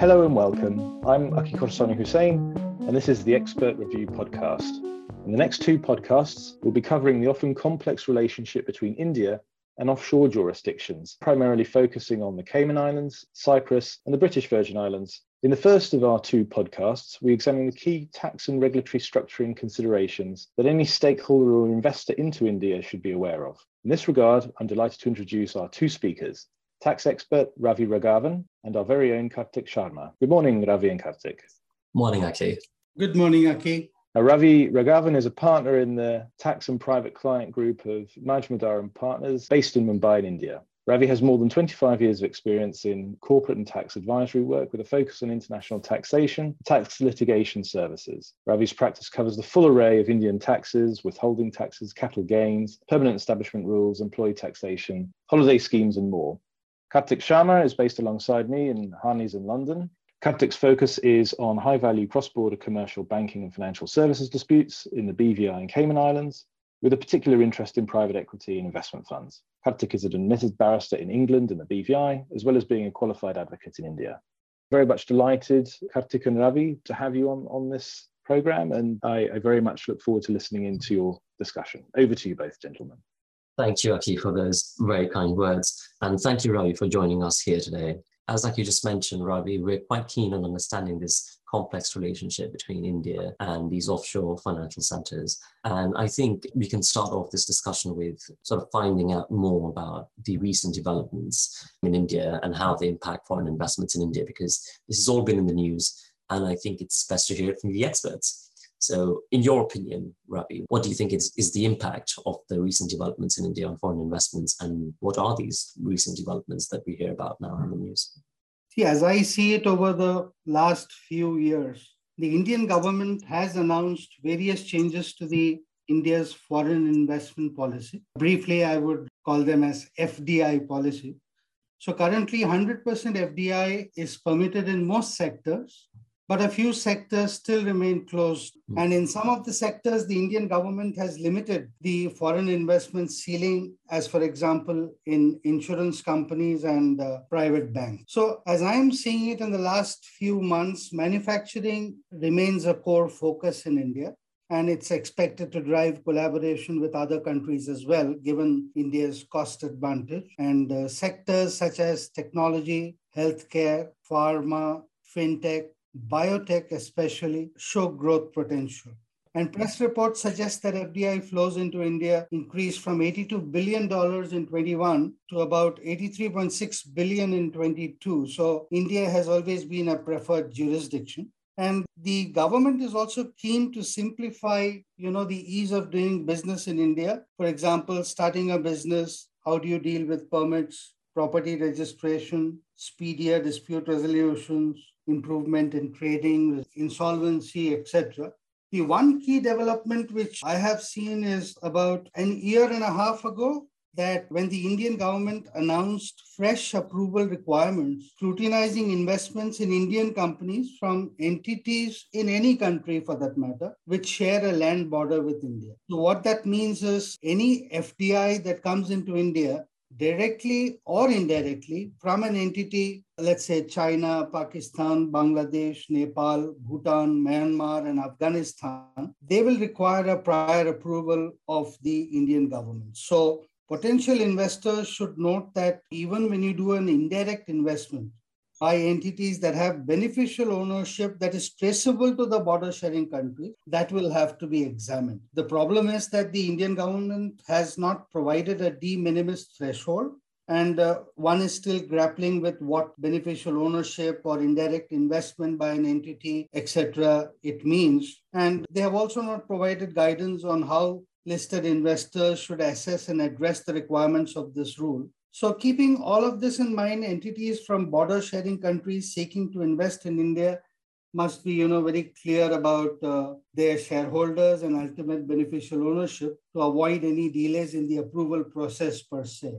Hello and welcome. I'm Aki Corsoni-Husain, and this is the Expert Review Podcast. In the next two podcasts, we'll be covering the often complex relationship between India and offshore jurisdictions, primarily focusing on the Cayman Islands, Cyprus, and the British Virgin Islands. In the first of our two podcasts, we examine the key tax and regulatory structuring considerations that any stakeholder or investor into India should be aware of. In this regard, I'm delighted to introduce our two speakers, tax expert Ravi Raghavan and our very own Kartik Sharma. Good morning, Ravi and Kartik. Morning, Aki. Good morning, Aki. Now, Ravi Raghavan is a partner in the tax and private client group of Majmudar and Partners based in Mumbai in India. Ravi has more than 25 years of experience in corporate and tax advisory work with a focus on international taxation, tax litigation services. Ravi's practice covers the full array of Indian taxes, withholding taxes, capital gains, permanent establishment rules, employee taxation, holiday schemes, and more. Kartik Sharma is based alongside me in Harneys in London. Kartik's focus is on high value cross border commercial banking and financial services disputes in the BVI and Cayman Islands, with a particular interest in private equity and investment funds. Kartik is an admitted barrister in England and the BVI, as well as being a qualified advocate in India. Very much delighted, Kartik and Ravi, to have you on, on this program, and I, I very much look forward to listening into your discussion. Over to you both, gentlemen. Thank you, Aki, for those very kind words. And thank you, Ravi, for joining us here today. As Aki just mentioned, Ravi, we're quite keen on understanding this complex relationship between India and these offshore financial centers. And I think we can start off this discussion with sort of finding out more about the recent developments in India and how they impact foreign investments in India, because this has all been in the news. And I think it's best to hear it from the experts. So, in your opinion, Ravi, what do you think is, is the impact of the recent developments in India on foreign investments? And what are these recent developments that we hear about now in the news? See, as I see it over the last few years, the Indian government has announced various changes to the India's foreign investment policy. Briefly, I would call them as FDI policy. So currently 100% FDI is permitted in most sectors, but a few sectors still remain closed. Hmm. And in some of the sectors, the Indian government has limited the foreign investment ceiling, as for example, in insurance companies and uh, private banks. So, as I'm seeing it in the last few months, manufacturing remains a core focus in India. And it's expected to drive collaboration with other countries as well, given India's cost advantage. And uh, sectors such as technology, healthcare, pharma, fintech, biotech especially, show growth potential. And press reports suggest that FDI flows into India increased from $82 billion in 21 to about 83.6 billion in 22. So India has always been a preferred jurisdiction. And the government is also keen to simplify, you know, the ease of doing business in India. For example, starting a business, how do you deal with permits, property registration, speedier dispute resolutions, improvement in trading, insolvency, etc. The one key development which I have seen is about an year and a half ago that when the Indian government announced fresh approval requirements scrutinizing investments in Indian companies from entities in any country for that matter, which share a land border with India. So, what that means is any FDI that comes into India directly or indirectly from an entity, let's say China, Pakistan, Bangladesh, Nepal, Bhutan, Myanmar, and Afghanistan, they will require a prior approval of the Indian government. So potential investors should note that even when you do an indirect investment, by entities that have beneficial ownership that is traceable to the border sharing country, that will have to be examined. The problem is that the Indian government has not provided a de minimis threshold. And uh, one is still grappling with what beneficial ownership or indirect investment by an entity, etc., it means. And they have also not provided guidance on how listed investors should assess and address the requirements of this rule. So keeping all of this in mind, entities from border sharing countries seeking to invest in India must be, you know, very clear about uh, their shareholders and ultimate beneficial ownership to avoid any delays in the approval process per se.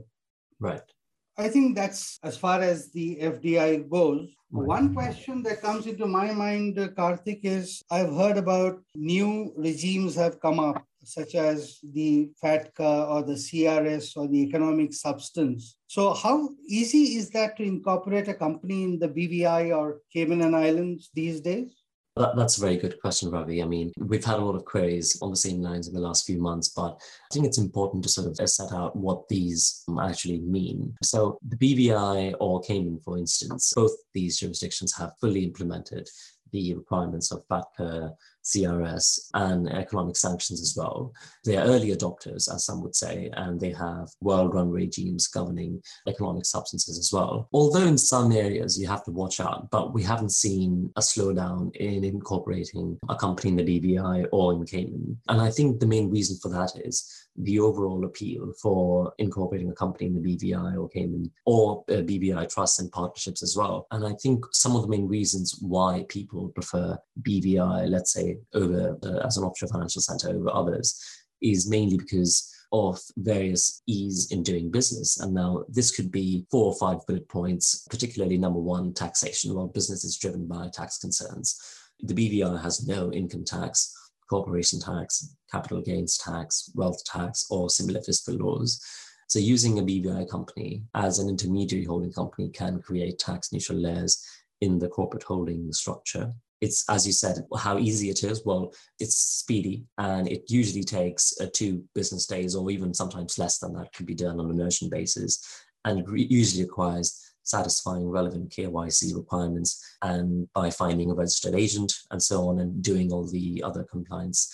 Right. I think that's as far as the FDI goes. Right. One question that comes into my mind, uh, Kartik, is I've heard about new regimes have come up such as the FATCA or the CRS or the economic substance. So, how easy is that to incorporate a company in the BVI or Cayman Islands these days? That, that's a very good question, Ravi. I mean, we've had a lot of queries on the same lines in the last few months, but I think it's important to sort of set out what these actually mean. So, the BVI or Cayman, for instance, both these jurisdictions have fully implemented the requirements of FATCA, CRS, and economic sanctions as well. They are early adopters, as some would say, and they have well run regimes governing economic substances as well. Although in some areas you have to watch out, but we haven't seen a slowdown in incorporating a company in the BVI or in Cayman. And I think the main reason for that is the overall appeal for incorporating a company in the BVI or Cayman or uh, BVI trusts and partnerships as well. And I think some of the main reasons why people prefer BVI, let's say, over uh, as an offshore financial center over others, is mainly because of various ease in doing business. And now this could be four or five bullet points, particularly number one, taxation. Well, business is driven by tax concerns. The BVI has no income tax corporation tax, capital gains tax, wealth tax, or similar fiscal laws. So using a BVI company as an intermediary holding company can create tax neutral layers in the corporate holding structure. It's, as you said, how easy it is. Well, it's speedy and it usually takes uh, two business days or even sometimes less than that can be done on a merchant basis. And it re- usually requires satisfying relevant KYC requirements and by finding a registered agent and so on and doing all the other compliance.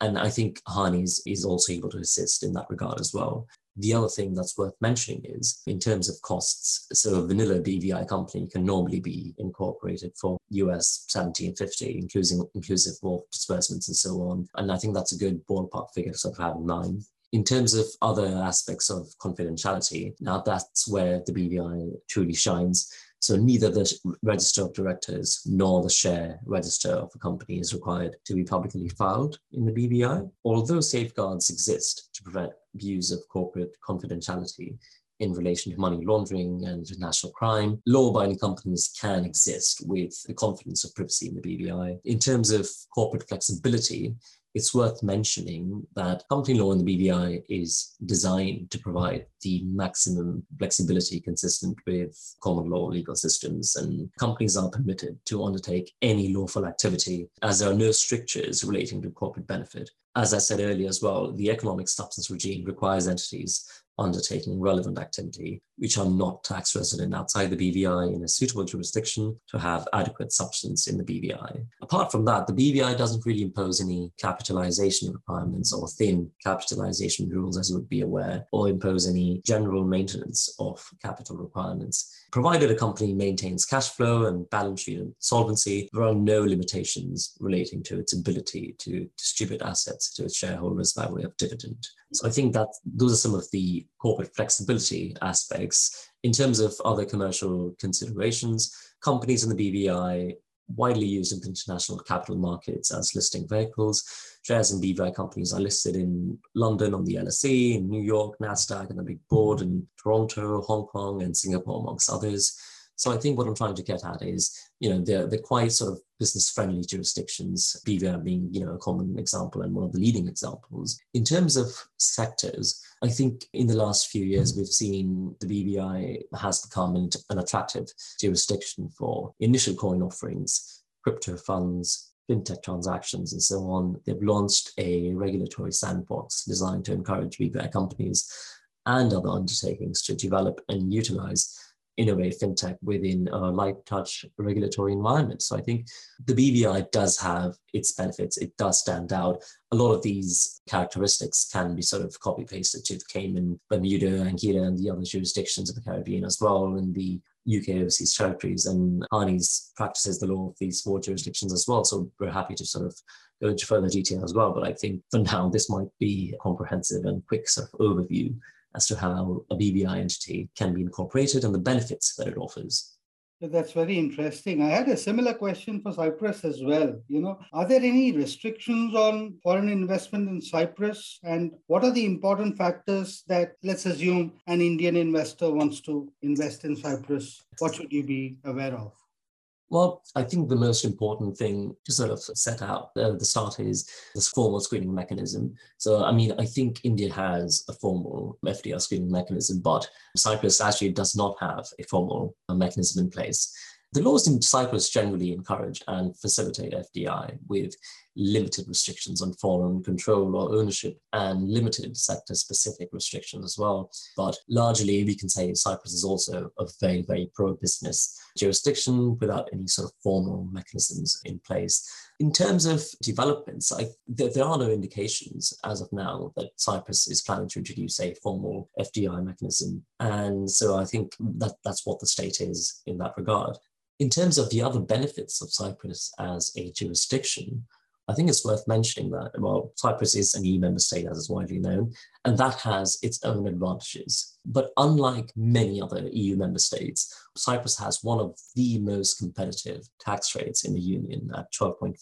And I think Harneys is also able to assist in that regard as well. The other thing that's worth mentioning is in terms of costs, so a vanilla BVI company can normally be incorporated for US 1750, including inclusive of disbursements and so on. And I think that's a good ballpark figure to sort of have in mind. In terms of other aspects of confidentiality, now that's where the BVI truly shines. So neither the register of directors nor the share register of a company is required to be publicly filed in the BVI, Although safeguards exist to prevent abuse of corporate confidentiality in relation to money laundering and international crime, law-abiding companies can exist with the confidence of privacy in the BVI. In terms of corporate flexibility, it's worth mentioning that company law in the BVI is designed to provide the maximum flexibility consistent with common law legal systems, and companies are permitted to undertake any lawful activity as there are no strictures relating to corporate benefit. As I said earlier as well, the economic substance regime requires entities undertaking relevant activity which are not tax resident outside the BVI in a suitable jurisdiction to have adequate substance in the BVI. Apart from that, the BVI doesn't really impose any capitalization requirements or thin capitalization rules, as you would be aware, or impose any general maintenance of capital requirements. Provided a company maintains cash flow and balance sheet and solvency, there are no limitations relating to its ability to distribute assets to its shareholders by way of dividend. So I think that those are some of the corporate flexibility aspects. In terms of other commercial considerations, companies in the BVI widely used in international capital markets as listing vehicles. Shares in BVI companies are listed in London on the LSE, in New York, NASDAQ, and the big board in Toronto, Hong Kong, and Singapore, amongst others. So I think what I'm trying to get at is, you know, they're, they're quite sort of business friendly jurisdictions, BVI being, you know, a common example and one of the leading examples. In terms of sectors, I think in the last few years, mm. we've seen the BVI has become an, an attractive jurisdiction for initial coin offerings, crypto funds, fintech transactions, and so on. They've launched a regulatory sandbox designed to encourage BVI companies and other undertakings to develop and utilize innovate fintech within a light touch regulatory environment. So I think the BVI does have its benefits. It does stand out. A lot of these characteristics can be sort of copy pasted to the Cayman, Bermuda, Anguilla, and the other jurisdictions of the Caribbean as well, and the UK overseas territories. And Harneys practices the law of these four jurisdictions as well. So we're happy to sort of go into further detail as well. But I think for now, this might be a comprehensive and quick sort of overview as to how a BVI entity can be incorporated and the benefits that it offers. That's very interesting. I had a similar question for Cyprus as well. You know, are there any restrictions on foreign investment in Cyprus? And what are the important factors that, let's assume, an Indian investor wants to invest in Cyprus? What should you be aware of? Well, I think the most important thing to sort of set out at the start is this formal screening mechanism. So, I mean, I think India has a formal FDI screening mechanism, but Cyprus actually does not have a formal mechanism in place. The laws in Cyprus generally encourage and facilitate FDI with limited restrictions on foreign control or ownership and limited sector specific restrictions as well. But largely, we can say Cyprus is also a very, very pro business jurisdiction without any sort of formal mechanisms in place. In terms of developments, I, there, there, are no indications as of now that Cyprus is planning to introduce a formal FDI mechanism. And so I think that that's what the state is in that regard. In terms of the other benefits of Cyprus as a jurisdiction, I think it's worth mentioning that, well, Cyprus is an EU member state, as is widely known, and that has its own advantages. But unlike many other EU member states, Cyprus has one of the most competitive tax rates in the Union at 12.5%,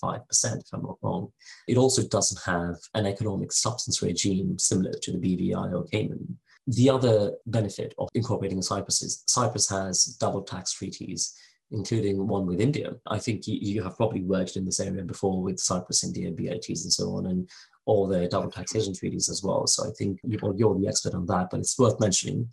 if I'm not wrong. It also doesn't have an economic substance regime similar to the BVI or Cayman. The other benefit of incorporating Cyprus is Cyprus has double tax treaties including one with India. I think you, you have probably worked in this area before with Cyprus, India, BITs, and so on, and all the double taxation treaties as well. So I think you're, you're the expert on that, but it's worth mentioning.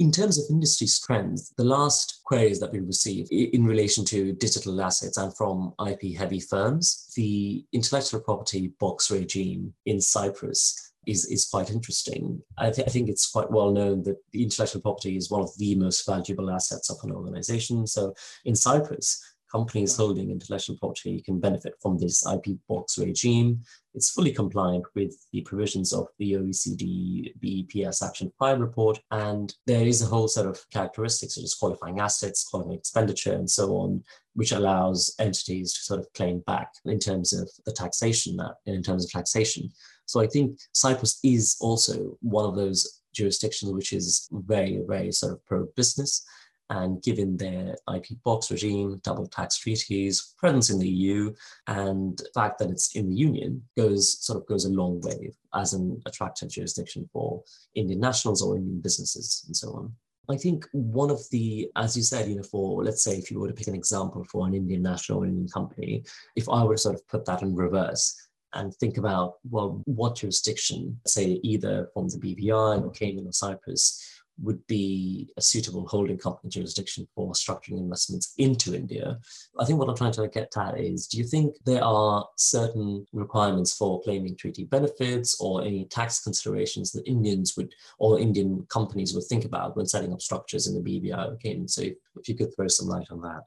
In terms of industry trends, the last queries that we received in relation to digital assets and from IP heavy firms, the intellectual property box regime in Cyprus is, is quite interesting. I, th- I, think it's quite well known that the intellectual property is one of the most valuable assets of an organization. So in Cyprus, companies holding intellectual property can benefit from this IP box regime. It's fully compliant with the provisions of the OECD BEPS Action 5 report. And there is a whole set of characteristics such as qualifying assets, qualifying expenditure, and so on, which allows entities to sort of claim back in terms of the taxation, that in terms of taxation. So I think Cyprus is also one of those jurisdictions which is very, very sort of pro business. And given their IP box regime, double tax treaties, presence in the EU, and the fact that it's in the Union goes sort of goes a long way as an attractive jurisdiction for Indian nationals or Indian businesses and so on. I think one of the, as you said, you know, for let's say if you were to pick an example for an Indian national or Indian company, if I were to sort of put that in reverse, and think about, well, what jurisdiction, say either from the BVI or Cayman or Cyprus, would be a suitable holding company jurisdiction for structuring investments into India. I think what I'm trying to get at is do you think there are certain requirements for claiming treaty benefits or any tax considerations that Indians would or Indian companies would think about when setting up structures in the BVI or Cayman? So if you could throw some light on that.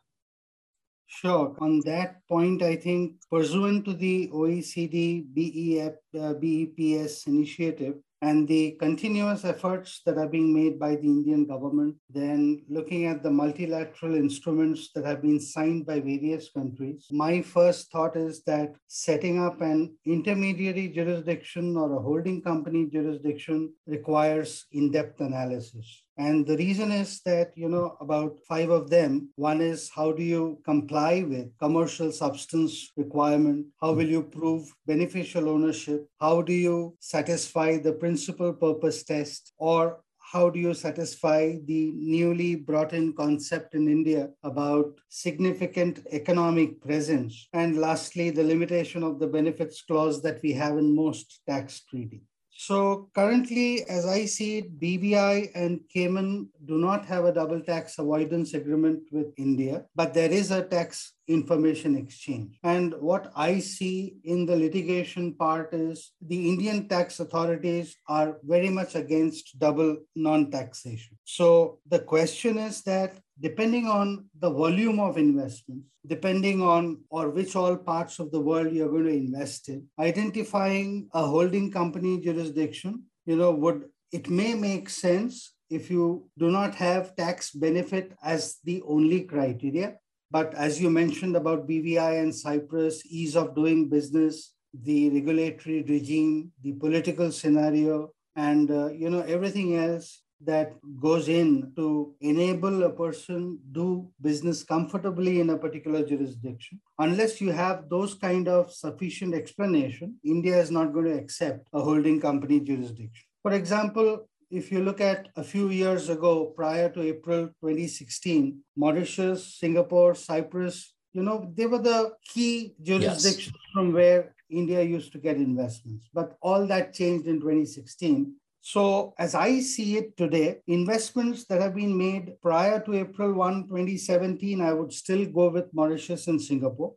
Sure. On that point, I think pursuant to the OECD BEF, uh, BEPS initiative, and the continuous efforts that are being made by the Indian government, then looking at the multilateral instruments that have been signed by various countries, my first thought is that setting up an intermediary jurisdiction or a holding company jurisdiction requires in depth analysis. And the reason is that, you know, about five of them, one is how do you comply with commercial substance requirement? How will you prove beneficial ownership? How do you satisfy the principal purpose test? Or how do you satisfy the newly brought in concept in India about significant economic presence? And lastly, the limitation of the benefits clause that we have in most tax treaties. So currently, as I see it, BVI and Cayman do not have a double tax avoidance agreement with India, but there is a tax information exchange. And what I see in the litigation part is the Indian tax authorities are very much against double non taxation. So the question is that depending on the volume of investments, depending on or which all parts of the world you're going to invest in, identifying a holding company jurisdiction, you know, would it may make sense if you do not have tax benefit as the only criteria. But as you mentioned about BVI and Cyprus, ease of doing business, the regulatory regime, the political scenario, and uh, you know everything else that goes in to enable a person do business comfortably in a particular jurisdiction unless you have those kind of sufficient explanation india is not going to accept a holding company jurisdiction for example if you look at a few years ago, prior to April 2016, Mauritius, Singapore, Cyprus, you know, they were the key jurisdictions yes. from where India used to get investments. But all that changed in 2016. So, as I see it today, investments that have been made prior to April 1, 2017, I would still go with Mauritius and Singapore.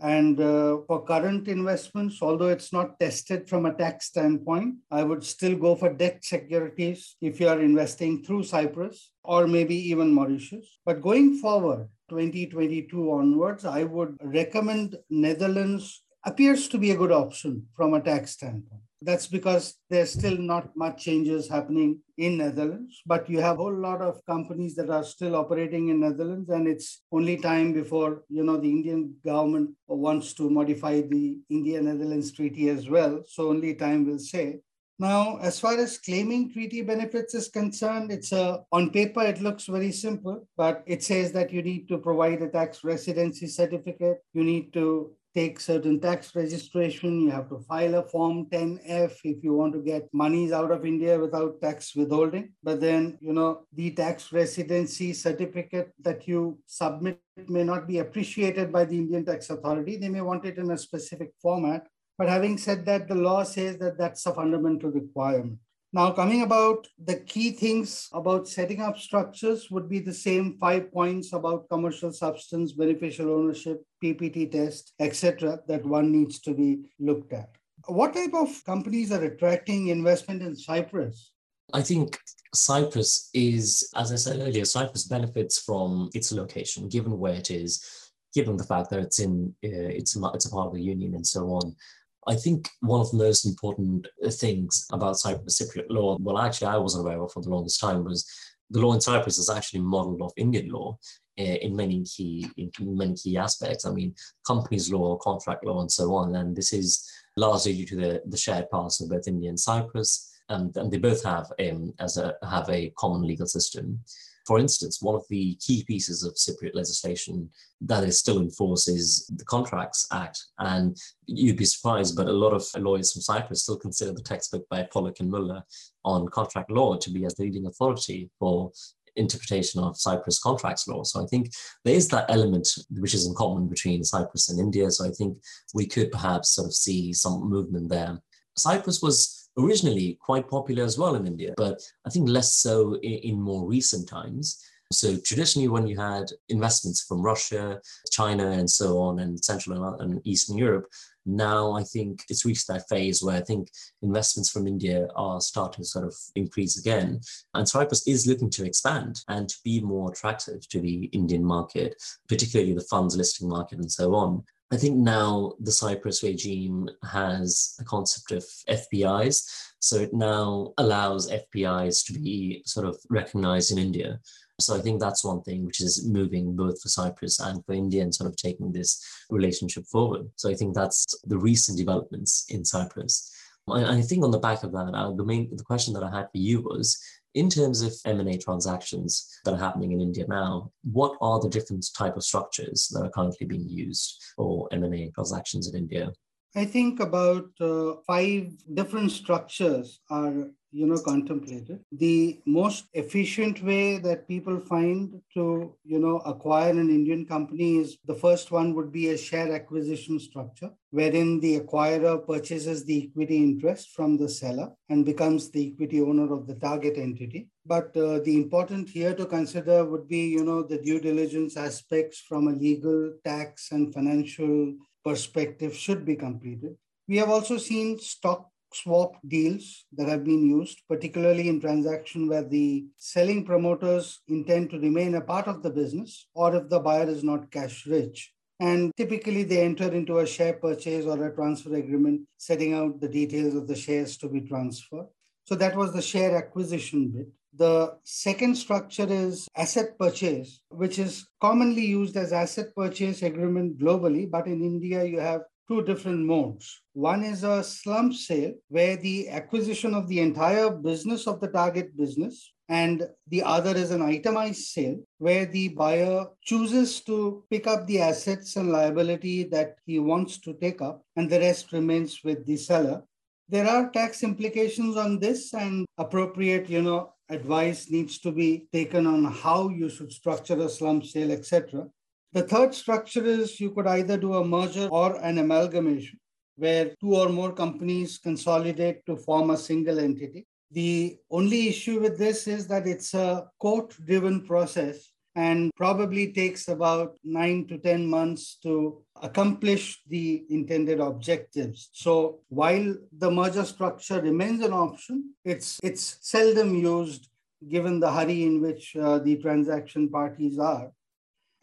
And uh, for current investments, although it's not tested from a tax standpoint, I would still go for debt securities if you are investing through Cyprus or maybe even Mauritius. But going forward, 2022 onwards, I would recommend Netherlands appears to be a good option from a tax standpoint. That's because there's still not much changes happening in Netherlands, but you have a whole lot of companies that are still operating in Netherlands, and it's only time before you know the Indian government wants to modify the India-Netherlands treaty as well. So only time will say. Now, as far as claiming treaty benefits is concerned, it's a on paper it looks very simple, but it says that you need to provide a tax residency certificate, you need to take certain tax registration. You have to file a Form 10F if you want to get monies out of India without tax withholding. But then, you know, the tax residency certificate that you submit may not be appreciated by the Indian tax authority. They may want it in a specific format. But having said that, the law says that that's a fundamental requirement. Now, coming about the key things about setting up structures would be the same five points about commercial substance, beneficial ownership, PPT test, etc., that one needs to be looked at. What type of companies are attracting investment in Cyprus? I think Cyprus is, as I said earlier, Cyprus benefits from its location, given where it is, given the fact that it's in uh, it's it's a part of the union and so on. I think one of the most important things about Cyprus Cypriot law, well, actually, I wasn't aware of for the longest time, was the law in Cyprus is actually modeled off Indian law uh, in many key in many key aspects. I mean, companies law, contract law, and so on. And this is largely due to the, the shared past of both India and Cyprus, and, and they both have um, as a have a common legal system. For instance, one of the key pieces of Cypriot legislation that is still in force is the Contracts Act. And you'd be surprised, but a lot of lawyers from Cyprus still consider the textbook by Pollock and Mulla on contract law to be as the leading authority for interpretation of Cyprus contracts law. So I think there is that element which is in common between Cyprus and India. So I think we could perhaps sort of see some movement there. Cyprus was originally quite popular as well in India, but I think less so in, in more recent times. So traditionally, when you had investments from Russia, China, and so on, and Central and Eastern Europe, now I think it's reached that phase where I think investments from India are starting to sort of increase again. And Cyprus is looking to expand and to be more attractive to the Indian market, particularly the funds listing market and so on. I think now the Cyprus regime has a concept of FPIs. So it now allows FPIs to be sort of recognized in India. So I think that's one thing which is moving both for Cyprus and for India and sort of taking this relationship forward. So I think that's the recent developments in Cyprus. I, think on the back of that, uh, the main the question that I had for you was in terms of M&A transactions that are happening in India now, what are the different type of structures that are currently being used for M&A transactions in India? I think about uh, five different structures are you know contemplated. The most efficient way that people find to you know acquire an indian company is the first one would be a share acquisition structure wherein the acquirer purchases the equity interest from the seller and becomes the equity owner of the target entity. But uh, the important here to consider would be you know the due diligence aspects from a legal tax and financial perspective should be completed. We have also seen stock swap deals that have been used, particularly in transaction where the selling promoters intend to remain a part of the business or if the buyer is not cash rich. And typically they enter into a share purchase or a transfer agreement, setting out the details of the shares to be transferred. So that was the share acquisition bit. The second structure is asset purchase, which is commonly used as asset purchase agreement globally, but in India you have two different modes. One is a slump sale, where the acquisition of the entire business of the target business, and the other is an itemized sale, where the buyer chooses to pick up the assets and liability that he wants to take up, and the rest remains with the seller. There are tax implications on this, and appropriate, you know, advice needs to be taken on how you should structure a slump sale, etc. The third structure is you could either do a merger or an amalgamation, where two or more companies consolidate to form a single entity. The only issue with this is that it's a court driven process and probably takes about nine to 10 months to accomplish the intended objectives. So while the merger structure remains an option, it's, it's seldom used given the hurry in which uh, the transaction parties are.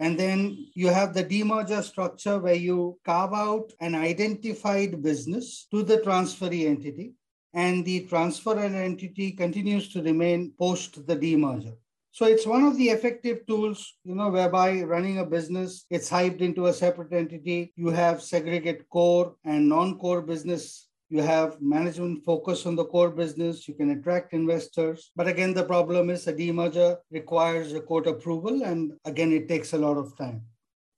And then you have the demerger structure where you carve out an identified business to the transferee entity, and the transferor entity continues to remain post the demerger. So it's one of the effective tools, you know, whereby running a business, it's hyped into a separate entity. You have segregate core and non-core business. You have management focus on the core business. You can attract investors. But again, the problem is a demerger requires a court approval. And again, it takes a lot of time.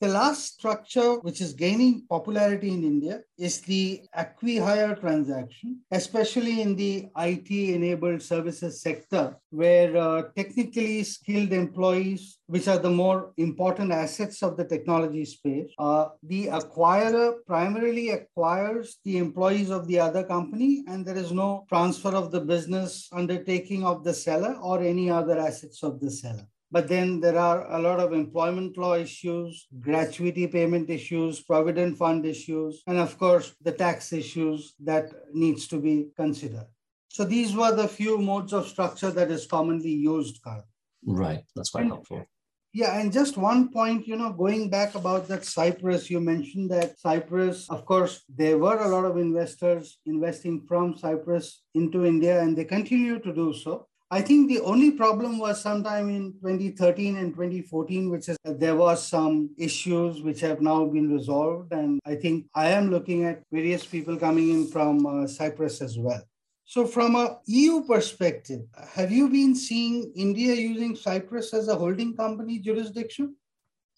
The last structure, which is gaining popularity in India, is the acqui-hire transaction, especially in the IT-enabled services sector, where uh, technically skilled employees, which are the more important assets of the technology space, uh, the acquirer primarily acquires the employees of the other company, and there is no transfer of the business undertaking of the seller or any other assets of the seller. But then there are a lot of employment law issues, gratuity payment issues, provident fund issues, and of course the tax issues that needs to be considered. So these were the few modes of structure that is commonly used, Carl. Right, that's quite and, helpful. Yeah, and just one point, you know, going back about that Cyprus, you mentioned that Cyprus, of course, there were a lot of investors investing from Cyprus into India, and they continue to do so. I think the only problem was sometime in 2013 and 2014, which is there was some issues which have now been resolved. And I think I am looking at various people coming in from uh, Cyprus as well. So, from a EU perspective, have you been seeing India using Cyprus as a holding company jurisdiction?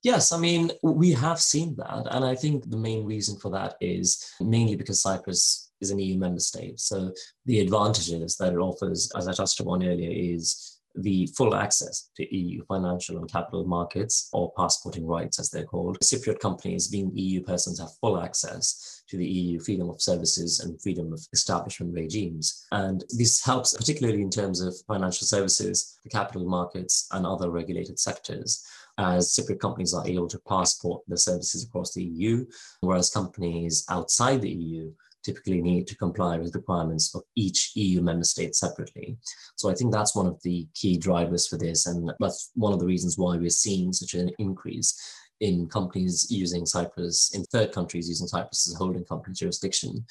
Yes, I mean, we have seen that. And I think the main reason for that is mainly because Cyprus is an EU member state. So the advantages that it offers, as I touched upon earlier, is the full access to EU financial and capital markets, or passporting rights as they're called. Cypriot companies, being EU persons, have full access to the EU freedom of services and freedom of establishment regimes. And this helps, particularly in terms of financial services, the capital markets, and other regulated sectors as Cypriot companies are able to passport their services across the EU, whereas companies outside the EU typically need to comply with requirements of each EU member state separately. So I think that's one of the key drivers for this. And that's one of the reasons why we're seeing such an increase in companies using Cyprus, in third countries using Cyprus as a holding company jurisdiction.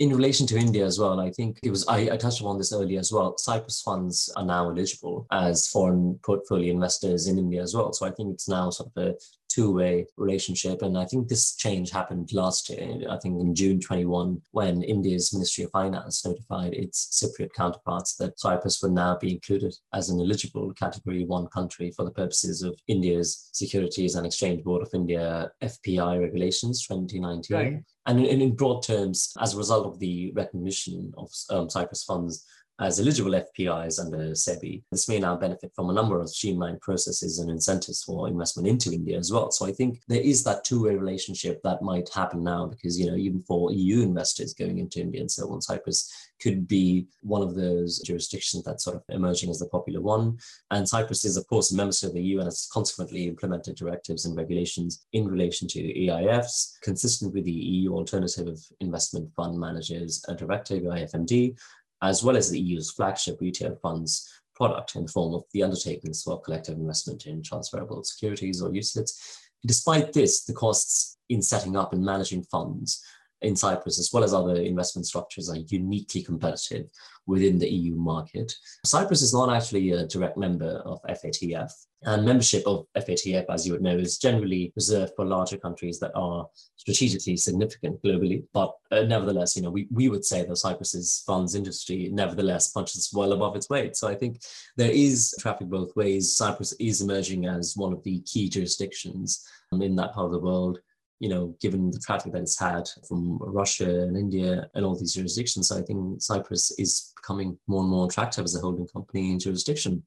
In relation to India as well, I think it was, I, I touched upon this earlier as well. Cyprus funds are now eligible as foreign portfolio investors in India as well. So I think it's now sort of a two-way relationship. And I think this change happened last year, I think in June 21, when India's Ministry of Finance notified its Cypriot counterparts that Cyprus would now be included as an eligible category one country for the purposes of India's Securities and Exchange Board of India FPI regulations 2019. Right. And in, in, broad terms, as a result of the recognition of um, Cyprus funds as eligible FPIs under SEBI. This may now benefit from a number of streamlined processes and incentives for investment into India as well. So I think there is that two-way relationship that might happen now because, you know, even for EU investors going into India and so on, Cyprus could be one of those jurisdictions that's sort of emerging as the popular one. And Cyprus is, of course, a member of the EU and has consequently implemented directives and regulations in relation to AIFs, consistent with the EU Alternative Investment Fund Managers Directive, IFMD, as well as the EU's flagship retail funds product in the form of the undertakings for collective investment in transferable securities or UCITS. Despite this, the costs in setting up and managing funds in Cyprus, as well as other investment structures, are uniquely competitive within the EU market. Cyprus is not actually a direct member of FATF, and membership of FATF, as you would know, is generally reserved for larger countries that are strategically significant globally. But uh, nevertheless, you know, we, we would say that Cyprus's funds industry nevertheless punches well above its weight. So I think there is traffic both ways. Cyprus is emerging as one of the key jurisdictions in that part of the world you know, given the traffic that it's had from Russia and India and all these jurisdictions, So I think Cyprus is becoming more and more attractive as a holding company in jurisdiction.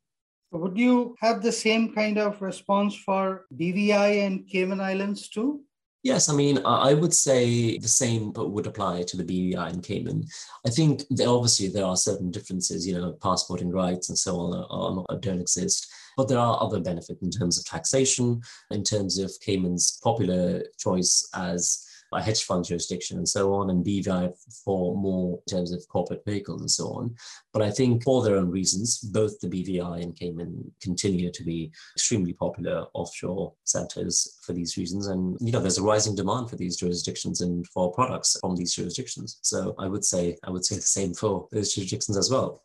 Would you have the same kind of response for BVI and Cayman Islands too? Yes, I mean, I would say the same would apply to the BVI and Cayman. I think obviously there are certain differences, you know, passporting rights and so on are, are, don't exist. But there are other benefits in terms of taxation, in terms of Cayman's popular choice as a hedge fund jurisdiction and so on, and BVI for more in terms of corporate vehicles and so on. But I think for their own reasons, both the BVI and Cayman continue to be extremely popular offshore centers for these reasons. And, you know, there's a rising demand for these jurisdictions and for products from these jurisdictions. So I would say, I would say the same for those jurisdictions as well.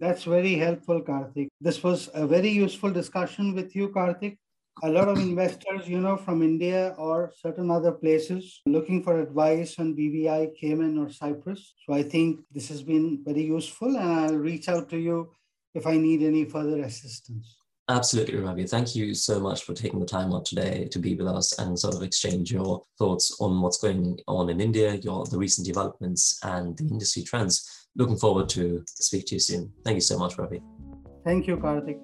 That's very helpful, Kartik. This was a very useful discussion with you, Kartik a lot of investors, you know, from India or certain other places looking for advice on BVI, Cayman, or Cyprus. So I think this has been very useful, and I'll reach out to you if I need any further assistance. Absolutely, Ravi. Thank you so much for taking the time out today to be with us and sort of exchange your thoughts on what's going on in India, your the recent developments and the industry trends. Looking forward to speak to you soon. Thank you so much, Ravi. Thank you, Kartik.